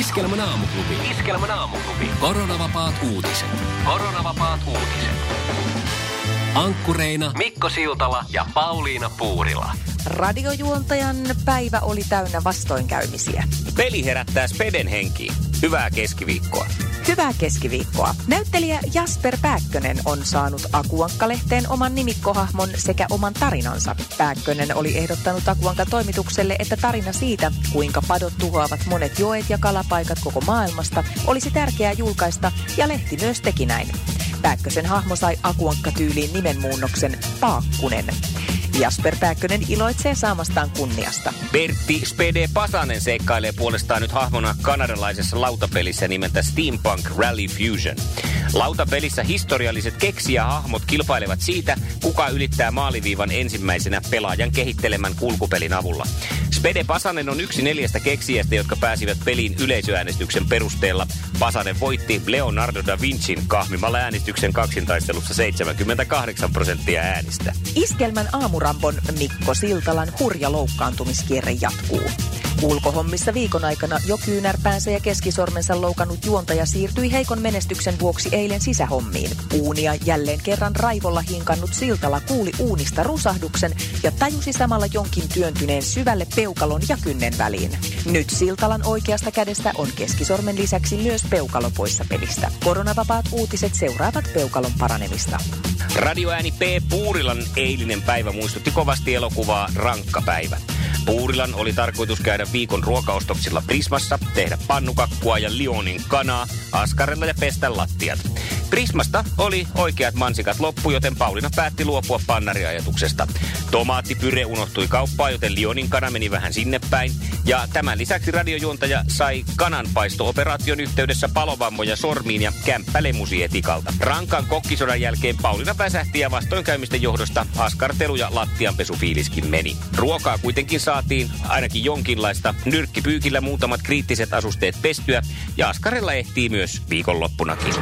Iskelmän aamuklubi. Iskelmän aamuklubi. Koronavapaat uutiset. Koronavapaat uutiset. Ankkureina Mikko Siltala ja Pauliina Puurila. Radiojuontajan päivä oli täynnä vastoinkäymisiä. Peli herättää speden henkiin. Hyvää keskiviikkoa. Hyvää keskiviikkoa. Näyttelijä Jasper Pääkkönen on saanut Akuankka-lehteen oman nimikkohahmon sekä oman tarinansa. Pääkkönen oli ehdottanut Akuankan toimitukselle, että tarina siitä, kuinka padot tuhoavat monet joet ja kalapaikat koko maailmasta, olisi tärkeää julkaista ja lehti myös teki näin. Pääkkösen hahmo sai Akuankka-tyyliin nimenmuunnoksen Paakkunen. Jasper Pääkkönen iloitsee saamastaan kunniasta. Bertti Spede Pasanen seikkailee puolestaan nyt hahmona kanadalaisessa lautapelissä nimeltä Steampunk Rally Fusion. Lautapelissä historialliset keksijähahmot kilpailevat siitä, kuka ylittää maaliviivan ensimmäisenä pelaajan kehittelemän kulkupelin avulla. Spede Pasanen on yksi neljästä keksijästä, jotka pääsivät peliin yleisöäänestyksen perusteella. Pasanen voitti Leonardo da Vincin kahmimalla äänestyksen kaksintaistelussa 78 prosenttia äänistä. Iskelmän aamurambon Mikko Siltalan hurja loukkaantumiskierre jatkuu. Ulkohommissa viikon aikana jo kyynärpäänsä ja keskisormensa loukannut juontaja siirtyi heikon menestyksen vuoksi eilen sisähommiin. Uunia jälleen kerran raivolla hinkannut Siltala kuuli uunista rusahduksen ja tajusi samalla jonkin työntyneen syvälle peukalon ja kynnen väliin. Nyt Siltalan oikeasta kädestä on keskisormen lisäksi myös peukalo poissa pelistä. Koronavapaat uutiset seuraavat peukalon paranemista. Radioääni P. Puurilan eilinen päivä muistutti kovasti elokuvaa Rankka päivä. Puurilan oli tarkoitus käydä viikon ruokaostoksilla Prismassa, tehdä pannukakkua ja Lionin kanaa, askarella ja pestä lattiat. Prismasta oli oikeat mansikat loppu, joten Pauliina päätti luopua pannariajatuksesta. Tomaattipyre unohtui kauppaan, joten Lionin kana meni vähän sinne päin. Ja tämän lisäksi radiojuontaja sai kananpaisto-operaation yhteydessä palovammoja sormiin ja kämppälemusi etikalta. Rankan kokkisodan jälkeen Pauliina väsähti ja vastoinkäymisten johdosta askartelu ja lattianpesufiiliskin meni. Ruokaa kuitenkin saatiin ainakin jonkinlaista nyrkkipyykillä muutamat kriittiset asusteet pestyä ja askarella ehtii myös viikonloppunakin.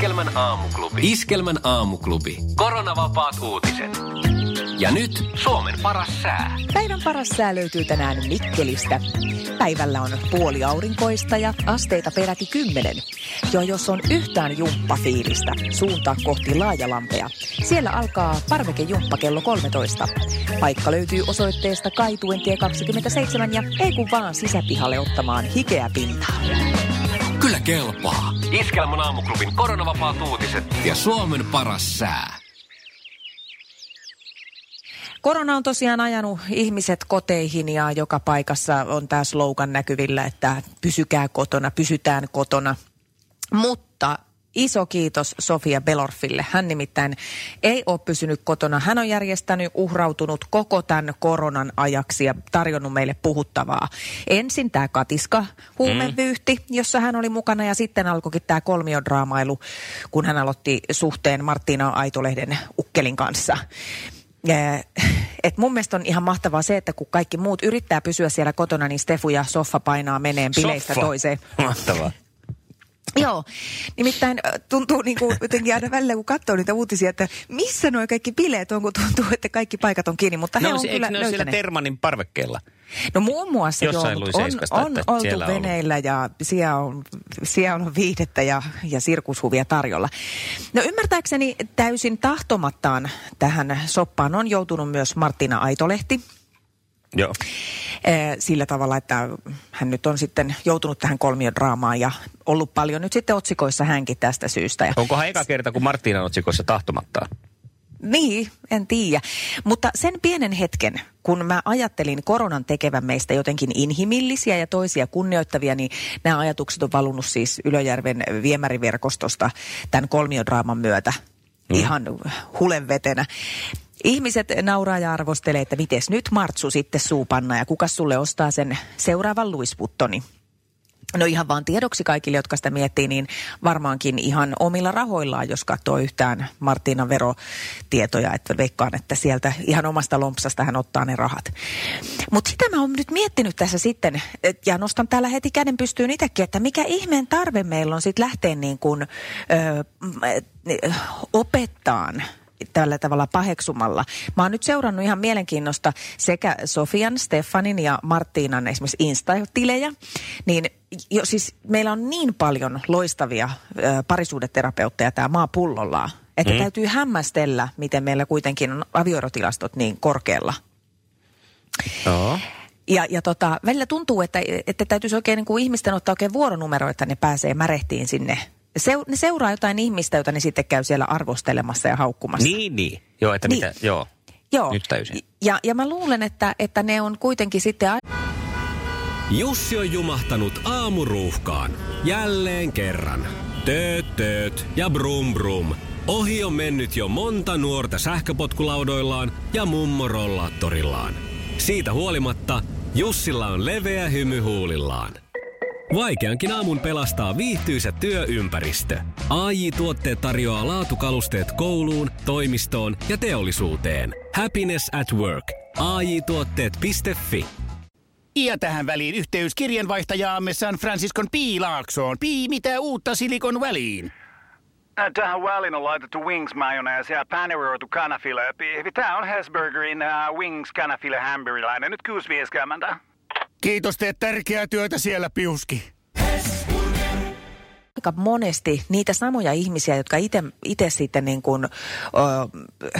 Iskelmän aamuklubi. Iskelmän aamuklubi. Koronavapaat uutiset. Ja nyt Suomen paras sää. Päivän paras sää löytyy tänään Mikkelistä. Päivällä on puoli aurinkoista ja asteita peräti kymmenen. Jo jos on yhtään jumppafiilistä, suuntaa kohti Laajalampea. Siellä alkaa parvekejumppa kello 13. Paikka löytyy osoitteesta Kaituentie 27 ja ei kun vaan sisäpihalle ottamaan hikeä pintaa. Kyllä kelpaa. Iskelmän aamuklubin koronavapaat uutiset. Ja Suomen paras sää. Korona on tosiaan ajanut ihmiset koteihin ja joka paikassa on tämä slogan näkyvillä, että pysykää kotona, pysytään kotona. Mutta iso kiitos Sofia Belorfille. Hän nimittäin ei ole pysynyt kotona. Hän on järjestänyt, uhrautunut koko tämän koronan ajaksi ja tarjonnut meille puhuttavaa. Ensin tämä Katiska huumevyyhti, mm. jossa hän oli mukana ja sitten alkoikin tämä kolmiodraamailu, kun hän aloitti suhteen Martina Aitolehden Ukkelin kanssa. Et mun mielestä on ihan mahtavaa se, että kun kaikki muut yrittää pysyä siellä kotona, niin Stefu ja Soffa painaa meneen bileistä Soffa. toiseen. Mahtavaa. Joo, nimittäin tuntuu niin kuin jotenkin aina välillä, kun katsoo niitä uutisia, että missä nuo kaikki bileet on, kun tuntuu, että kaikki paikat on kiinni, mutta he No, on se, kyllä ne ole siellä löytäneet. Termanin parvekkeella? No muun muassa Jossain joo, on, on oltu on ollut. veneillä ja siellä on, siellä on viihdettä ja, ja sirkushuvia tarjolla. No ymmärtääkseni täysin tahtomattaan tähän soppaan on joutunut myös Martina Aitolehti. Joo. Eh, sillä tavalla, että hän nyt on sitten joutunut tähän kolmiodraamaan ja ollut paljon nyt sitten otsikoissa hänkin tästä syystä. Ja Onkohan eka kerta, kun Marttiinan otsikossa tahtomattaan? Niin, en tiedä. Mutta sen pienen hetken, kun mä ajattelin koronan tekevän meistä jotenkin inhimillisiä ja toisia kunnioittavia, niin nämä ajatukset on valunut siis Ylöjärven viemäriverkostosta tämän kolmiodraaman myötä mm. ihan hulenvetenä. Ihmiset nauraa ja arvostelee, että miten nyt Martsu sitten suupanna ja kuka sulle ostaa sen seuraavan luisputtoni. No ihan vaan tiedoksi kaikille, jotka sitä miettii, niin varmaankin ihan omilla rahoillaan, jos katsoo yhtään Martiinan verotietoja, että veikkaan, että sieltä ihan omasta lompsasta hän ottaa ne rahat. Mutta sitä mä oon nyt miettinyt tässä sitten, ja nostan täällä heti käden pystyyn itsekin, että mikä ihmeen tarve meillä on sitten lähteä niin kuin, opettaan tällä tavalla paheksumalla. Mä oon nyt seurannut ihan mielenkiinnosta sekä Sofian, Stefanin ja Martiinan esimerkiksi Insta-tilejä, niin jo, siis meillä on niin paljon loistavia ö, parisuudeterapeutteja tämä maa pullollaan, että mm. täytyy hämmästellä, miten meillä kuitenkin on avioerotilastot niin korkealla. Joo. Ja, ja tota, välillä tuntuu, että, että täytyisi oikein niin kuin ihmisten ottaa oikein vuoronumero, että ne pääsee märehtiin sinne seu, ne seuraa jotain ihmistä, jota ne sitten käy siellä arvostelemassa ja haukkumassa. Niin, niin. Joo, että niin. mitä, joo. Joo. Nyt täysin. Ja, ja mä luulen, että, että ne on kuitenkin sitten... Jussi on jumahtanut aamuruuhkaan. Jälleen kerran. Tööt, tööt ja brum brum. Ohi on mennyt jo monta nuorta sähköpotkulaudoillaan ja mummorollaattorillaan. Siitä huolimatta Jussilla on leveä hymy huulillaan. Vaikeankin aamun pelastaa viihtyisä työympäristö. AI Tuotteet tarjoaa laatukalusteet kouluun, toimistoon ja teollisuuteen. Happiness at work. AI Tuotteet.fi Ja tähän väliin yhteys kirjanvaihtajaamme San Franciscon Piilaaksoon. Pii, mitä uutta Silikon väliin? Tähän väliin on laitettu wings mayonnaise ja paneroitu kanafila. Tämä on Hesburgerin uh, wings kanafila hamburilainen. Nyt 6.50. Kiitos, teet tärkeää työtä siellä, Piuski. aika monesti niitä samoja ihmisiä, jotka itse sitten niin kuin, ö,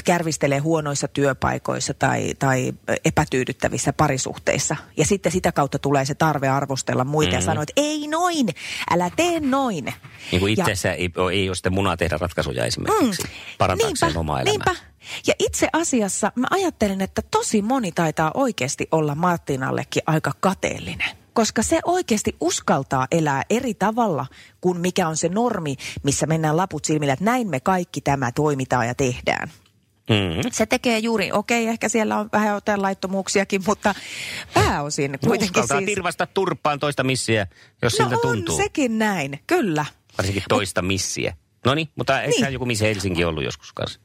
kärvistelee huonoissa työpaikoissa tai, tai epätyydyttävissä parisuhteissa. Ja sitten sitä kautta tulee se tarve arvostella muita mm. ja sanoa, että ei noin, älä tee noin. Niin kuin itsessä ja, ei, ei ole sitten munaa tehdä ratkaisuja esimerkiksi, mm, parantaakseen niinpä, omaa elämää. Niinpä. Ja itse asiassa mä ajattelen, että tosi moni taitaa oikeasti olla Martinallekin aika kateellinen. Koska se oikeasti uskaltaa elää eri tavalla kuin mikä on se normi, missä mennään laput silmillä, että näin me kaikki tämä toimitaan ja tehdään. Mm. Se tekee juuri, okei, ehkä siellä on vähän jotain laittomuuksiakin, mutta pääosin kuitenkin Uskaltaa siis... tirvasta turppaan toista missiä, jos no siltä on tuntuu. sekin näin, kyllä. Varsinkin toista missiä. No niin, mutta eikö Niin. joku missä Helsinki ollut joskus kanssa?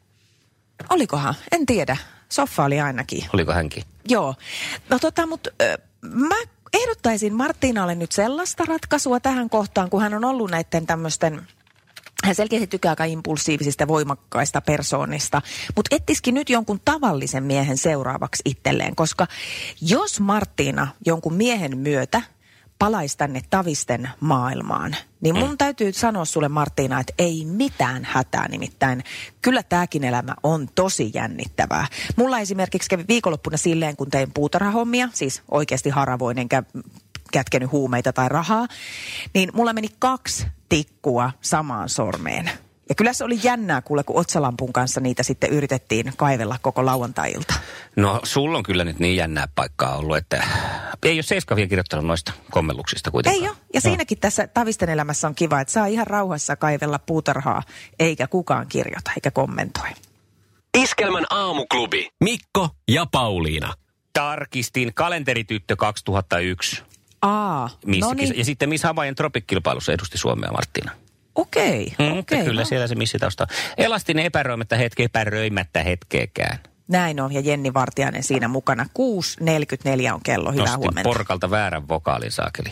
Olikohan? En tiedä. Soffa oli ainakin. Oliko hänkin? Joo. No tota, mutta mä ehdottaisin Martinalle nyt sellaista ratkaisua tähän kohtaan, kun hän on ollut näiden tämmöisten hän selkeästi tykkää aika impulsiivisista, voimakkaista persoonista, mutta ettiskin nyt jonkun tavallisen miehen seuraavaksi itselleen, koska jos Martina jonkun miehen myötä palaisi tänne tavisten maailmaan, niin mun täytyy sanoa sulle Martina, että ei mitään hätää nimittäin. Kyllä tämäkin elämä on tosi jännittävää. Mulla esimerkiksi kävi viikonloppuna silleen, kun tein puutarhahommia, siis oikeasti haravoin enkä kätkenyt huumeita tai rahaa, niin mulla meni kaksi tikkua samaan sormeen. Ja kyllä se oli jännää kuule, kun otsalampun kanssa niitä sitten yritettiin kaivella koko lauantai-ilta. No sulla on kyllä nyt niin jännää paikkaa ollut, että ei ole Seiska vielä kirjoittanut noista kommelluksista kuitenkaan. Ei ole. Ja siinäkin tässä tavisten elämässä on kiva, että saa ihan rauhassa kaivella puutarhaa, eikä kukaan kirjoita eikä kommentoi. Iskelmän aamuklubi. Mikko ja Pauliina. Tarkistin kalenterityttö 2001. Aa, Miss, no niin, Ja sitten Miss Havajan Tropic-kilpailussa edusti Suomea Martina. Okei, Mm, okei. kyllä no. siellä se missitausta. Elastinen epäröimättä hetke, epäröimättä hetkeäkään. Näin on, ja Jenni Vartiainen siinä mukana. 6.44 on kello, hyvää Nostin huomenta. porkalta väärän vokaalin saakeli.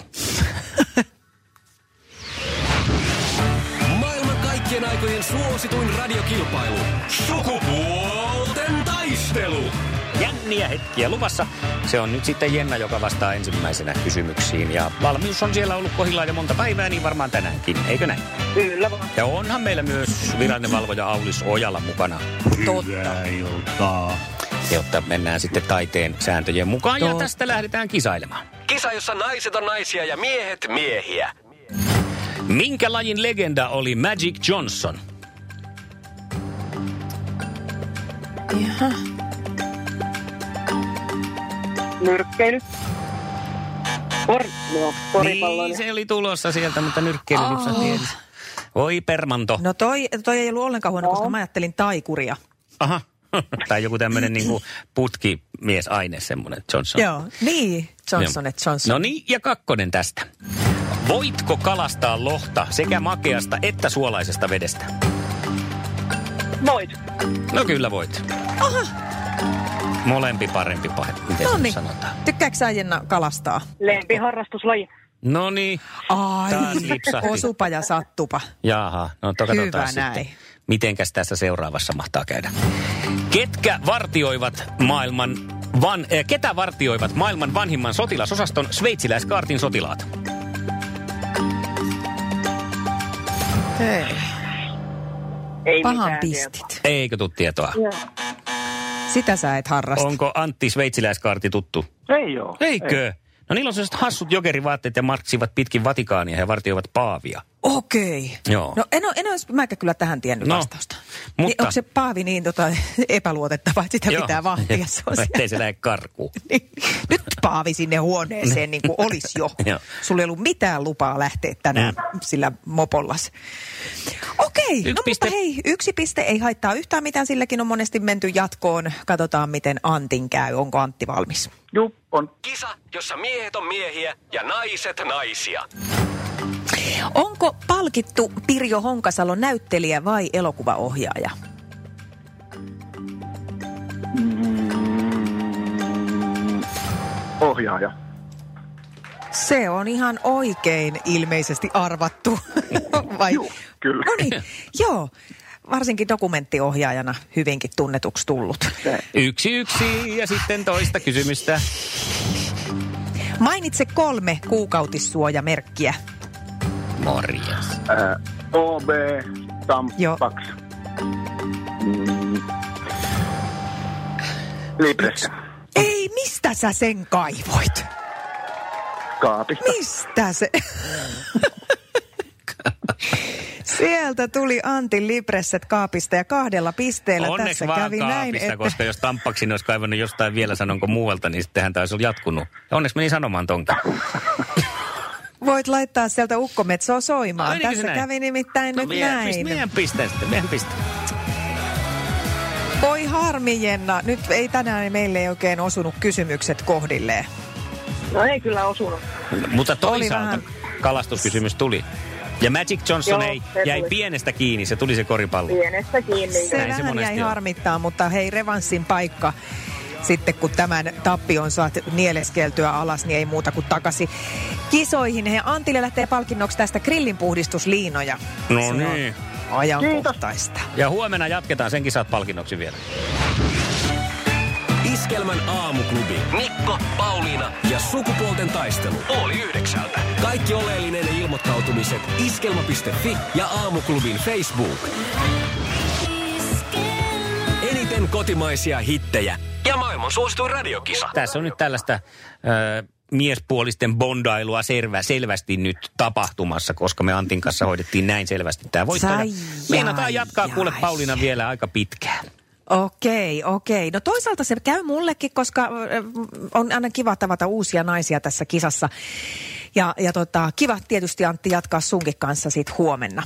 Maailman kaikkien aikojen suosituin radiokilpailu. Taistelu. Jänniä hetkiä luvassa. Se on nyt sitten Jenna, joka vastaa ensimmäisenä kysymyksiin. Ja valmius on siellä ollut kohillaan jo monta päivää, niin varmaan tänäänkin, eikö näin? Kyllä vaan. Ja onhan meillä myös virallinen valvoja Aulis Ojala mukana, Totta. iltaa. jotta mennään sitten taiteen sääntöjen mukaan. Ja Totta. tästä lähdetään kisailemaan. Kisa, jossa naiset on naisia ja miehet miehiä. Minkä lajin legenda oli Magic Johnson? Jaha. Nyrkkeily. Por, no, koripallo. Niin, se oli tulossa sieltä, mutta nyrkkeily oh. Oi permanto. No toi, toi ei ollut ollenkaan huono, koska mä ajattelin taikuria. Aha. tai joku tämmöinen niinku putkimiesaine semmoinen Johnson. Joo, niin, Johnson et Johnson. No niin, ja kakkonen tästä. Voitko kalastaa lohta sekä makeasta että suolaisesta vedestä? Voit. No kyllä voit. Aha, Molempi parempi pahe. Miten no se niin. sanotaan? Tykkääkö sä Jenna kalastaa? Lempiharrastuslaji. No niin. Ai, Taas lipsahti. osupa ja sattupa. Jaha, no to katsotaan Hyvä sitten. näin. Mitenkäs tässä seuraavassa mahtaa käydä? Ketkä vartioivat maailman van, äh, ketä vartioivat maailman vanhimman sotilasosaston sveitsiläiskaartin sotilaat? Hei, Ei pahan mitään tietoa. pistit. Eikö tuu tietoa? Sitä sä et harrasta. Onko Antti sveitsiläiskaarti tuttu? Ei oo. Eikö? No niillä on sellaiset hassut jokerivaatteet ja marssivat pitkin Vatikaania ja vartioivat Paavia. Okei. Joo. No en ole, en olisi mäkään kyllä tähän tiennyt No, vastausta. Niin mutta- onko se Paavi niin tota, epäluotettava, että sitä Joo. pitää vahtia? Se on Ettei se lähde karkuun. Niin. Nyt Paavi sinne huoneeseen niin kuin olisi jo. Joo. Sulla ei ollut mitään lupaa lähteä tänään sillä mopollas. Okei, Yksi no piste. mutta hei, yksi piste ei haittaa yhtään mitään. Silläkin on monesti menty jatkoon. Katsotaan, miten Antin käy. Onko Antti valmis? Juu, on. Kisa, jossa miehet on miehiä ja naiset naisia. Onko palkittu Pirjo Honkasalo näyttelijä vai elokuvaohjaaja? Ohjaaja. Se on ihan oikein ilmeisesti arvattu. vai? Juu, kyllä. No niin, joo. Varsinkin dokumenttiohjaajana hyvinkin tunnetuksi tullut. Yksi yksi ja sitten toista kysymystä. Mainitse kolme kuukautissuojamerkkiä. Morjes. Ää, OB. Tampax. Mm. Libressä. Ei, mistä sä sen kaivoit? Kaapista. Mistä se? Sieltä tuli Antin Libresset kaapista ja kahdella pisteellä Onneksi tässä vaan kävi kaapista, näin, että koska jos Tampaksin olisi kaivannut jostain vielä sanonko muualta, niin sittenhän taisi olla jatkunut. Ja onneksi meni sanomaan tonkin. Voit laittaa sieltä ukkometsoa soimaan. Se Tässä näin? kävi nimittäin nyt meidän, näin. meidän piste sitten, meidän piste. Voi harmi Jenna, nyt ei tänään meille ei oikein osunut kysymykset kohdilleen. No ei kyllä osunut. Mutta toisaalta vähän- kalastuskysymys tuli. Ja Magic Johnson Joo, ei, jäi tuli. pienestä kiinni, se tuli se koripallo. Pienestä kiinni. Se Näin se vähän jäi on. harmittaa, mutta hei revanssin paikka sitten kun tämän tappion saat nieleskeltyä alas, niin ei muuta kuin takaisin kisoihin. He Antille lähtee palkinnoksi tästä grillinpuhdistusliinoja. No niin. Ajankohtaista. Ja huomenna jatketaan, senkin saat palkinnoksi vielä. Iskelmän aamuklubi. Mikko, Pauliina Ja sukupuolten taistelu. oli yhdeksältä. Kaikki oleellinen ilmoittautumiset iskelma.fi ja aamuklubin Facebook. Eniten kotimaisia hittejä. Ja maailman suosituin radiokisa. Tässä on nyt tällaista ö, miespuolisten bondailua selvä, selvästi nyt tapahtumassa, koska me Antin kanssa hoidettiin näin selvästi tämä voittaja. Sai, Meinataan jai, jatkaa kuule jai. Pauliina vielä aika pitkään. Okei, okei. No toisaalta se käy mullekin, koska on aina kiva tavata uusia naisia tässä kisassa. Ja, ja tota, kiva tietysti Antti jatkaa sunkin kanssa sit huomenna.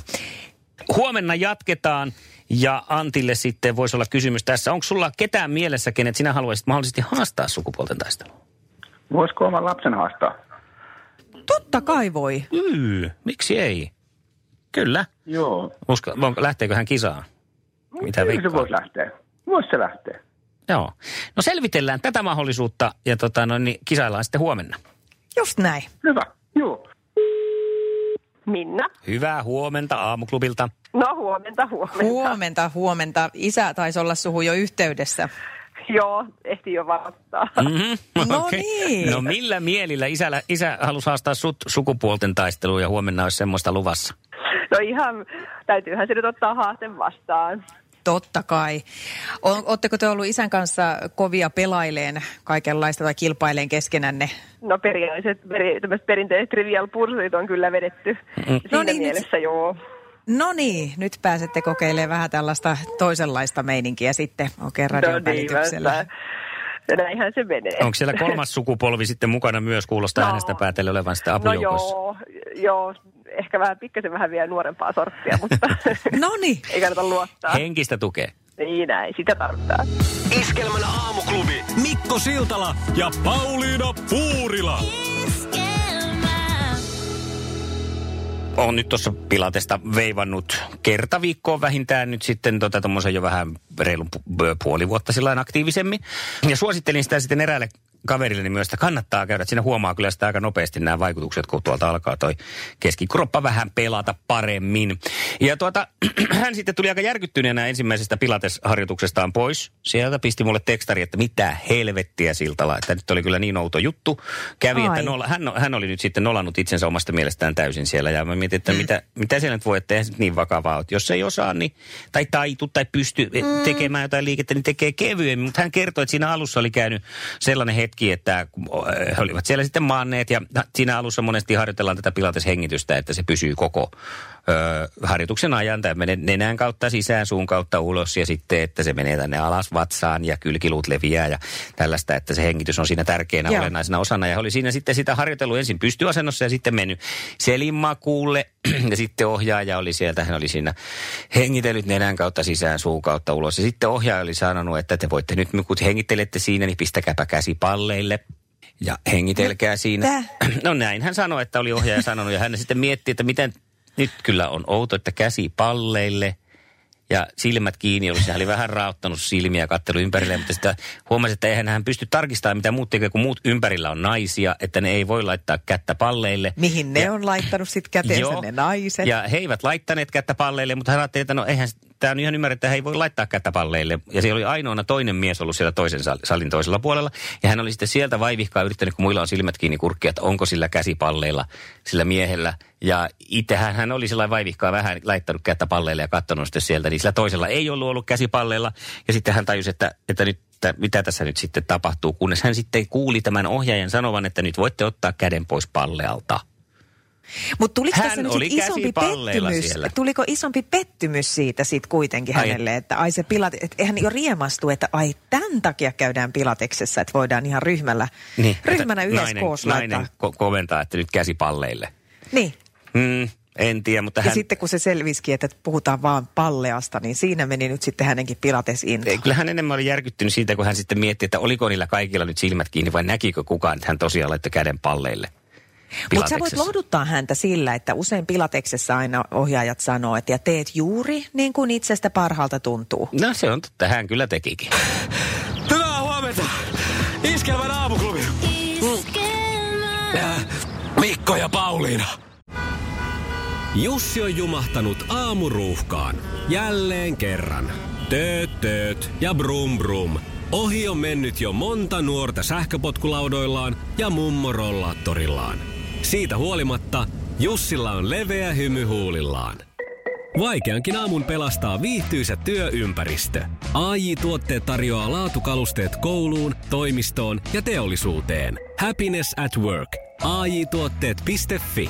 Huomenna jatketaan ja Antille sitten voisi olla kysymys tässä. Onko sulla ketään mielessä, kenet sinä haluaisit mahdollisesti haastaa sukupuolten taistelua? Voisiko oman lapsen haastaa? Totta kai voi. Yy, miksi ei? Kyllä. Joo. Uska, onko, lähteekö hän kisaan? Mitä Kyllä se voisi lähteä. Voisi se lähteä. Joo. No selvitellään tätä mahdollisuutta ja tota, no, niin kisaillaan sitten huomenna. Just näin. Hyvä. Joo. Minna. Hyvää huomenta aamuklubilta. No huomenta, huomenta. Huomenta, huomenta. Isä taisi olla suhu jo yhteydessä. Joo, ehti jo varoittaa. Mm-hmm. No niin. No millä mielillä isä, isä halusi haastaa sut sukupuolten taisteluun ja huomenna olisi semmoista luvassa? No ihan, täytyyhän se nyt ottaa haaste vastaan. Totta kai. Oletteko te ollut isän kanssa kovia pelaileen kaikenlaista tai kilpaileen keskenänne? No periaatteet, peri, perinteiset trivial pursuit on kyllä vedetty. Siinä No niin, nyt- mielessä joo. No niin, nyt pääsette kokeilemaan vähän tällaista toisenlaista meininkiä sitten oikein radion No niin, välityksellä. Mä- näinhän se menee. Onko siellä kolmas sukupolvi sitten mukana myös? Kuulostaa No. äänestä päätellä olevan sitten No apujoukossa. joo, joo, ehkä vähän pikkasen vähän vielä nuorempaa sorttia, mutta No niin. ei kannata luottaa. Henkistä tukea. Niin näin, sitä tarvitaan. Iskelmän aamuklubi. Mikko Siltala. Ja Pauliina Puurila. Iskelmä. On nyt tuossa Pilatesta veivannut kerta viikkoon vähintään nyt sitten tota jo vähän reilun pu- puoli vuotta sillä aktiivisemmin. Ja suosittelin sitä sitten eräälle kaverille niin myös, että kannattaa käydä. Siinä huomaa kyllä sitä aika nopeasti nämä vaikutukset, kun tuolta alkaa toi keskikroppa vähän pelata paremmin. Ja tuota, hän sitten tuli aika järkyttyneenä ensimmäisestä pilatesharjoituksestaan pois. Sieltä pisti mulle tekstari, että mitä helvettiä siltä että nyt oli kyllä niin outo juttu. Kävi, Ai. että nolla, hän, hän oli nyt sitten nolannut itsensä omasta mielestään täysin siellä. Ja mä mietin, että mitä, mitä siellä nyt voi, että eihän niin vakavaa ole. Jos ei osaa, niin, tai taitu tai pysty mm. tekemään jotain liikettä, niin tekee kevyemmin. Mutta hän kertoi, että siinä alussa oli käynyt sellainen hetki, että kun, äh, he olivat siellä sitten maanneet. Ja siinä alussa monesti harjoitellaan tätä pilateshengitystä, että se pysyy koko ö, harjoituksen ajan. Tämä menee nenän kautta sisään, suun kautta ulos ja sitten, että se menee tänne alas vatsaan ja kylkiluut leviää ja tällaista, että se hengitys on siinä tärkeänä Joo. olennaisena osana. Ja oli siinä sitten sitä harjoitellut ensin pystyasennossa ja sitten mennyt selinmakuulle ja sitten ohjaaja oli sieltä, hän oli siinä hengitellyt nenän kautta sisään, suun kautta ulos. Ja sitten ohjaaja oli sanonut, että te voitte nyt, kun hengittelette siinä, niin pistäkääpä käsi palleille. Ja hengitelkää siinä. No näin hän sanoi, että oli ohjaaja sanonut ja hän sitten mietti, että miten nyt kyllä on outo, että käsi palleille ja silmät kiinni ollut. Hän oli vähän raottanut silmiä ja kattelu ympärilleen, mutta sitten huomasi, että eihän hän pysty tarkistamaan, mitä muut tekee, kun muut ympärillä on naisia, että ne ei voi laittaa kättä palleille. Mihin ne Ja- on laittanut sitten käteensä ne naiset? ja he eivät laittaneet kättä palleille, mutta hän ajatteli, että no eihän, tämä on ihan ymmärrettävää, että he ei voi laittaa kättä palleille. Ja siellä oli ainoana toinen mies ollut siellä toisen sal- salin toisella puolella. Ja hän oli sitten sieltä vaivihkaa yrittänyt, kun muilla on silmät kiinni kurkkia, että onko sillä käsipalleilla, sillä miehellä. Ja itsehän hän oli sillä vaivihkaa vähän laittanut kättä palleille ja katsonut sitten sieltä, niin sillä toisella ei ollut ollut käsipalleilla. Ja sitten hän tajusi, että, että nyt että mitä tässä nyt sitten tapahtuu, kunnes hän sitten kuuli tämän ohjaajan sanovan, että nyt voitte ottaa käden pois pallealta. Mutta tuliko Hän tässä oli sit isompi pettymys? siellä. Tuliko isompi pettymys siitä sitten kuitenkin Ai- hänelle, että ai se pilat, että eihän jo riemastu, että ai tämän takia käydään pilateksessa, että voidaan ihan ryhmällä, ryhmänä että yhdessä nainen, koossa nainen ko- komentaa, että nyt käsi palleille. Niin. Mm, en tiedä, mutta Ja hän... sitten kun se selvisikin, että puhutaan vaan palleasta, niin siinä meni nyt sitten hänenkin pilates into. Ei, Kyllä hän enemmän oli järkyttynyt siitä, kun hän sitten mietti, että oliko niillä kaikilla nyt silmät kiinni vai näkikö kukaan, että hän tosiaan laittoi käden palleille. Mutta sä voit lohduttaa häntä sillä, että usein pilateksessa aina ohjaajat sanoo, että ja teet juuri niin kuin itsestä parhaalta tuntuu. No se on totta, hän kyllä tekikin. Hyvää huomenta. Iskelmän aamuklubi. Ja Mikko ja Pauliina. Jussi on jumahtanut aamuruuhkaan. Jälleen kerran. Tööt, tööt ja brum brum. Ohi on mennyt jo monta nuorta sähköpotkulaudoillaan ja mummorollaattorillaan. Siitä huolimatta Jussilla on leveä hymy huulillaan. Vaikeankin aamun pelastaa viihtyisä työympäristö. AI Tuotteet tarjoaa laatukalusteet kouluun, toimistoon ja teollisuuteen. Happiness at work. AJ-tuotteet.fi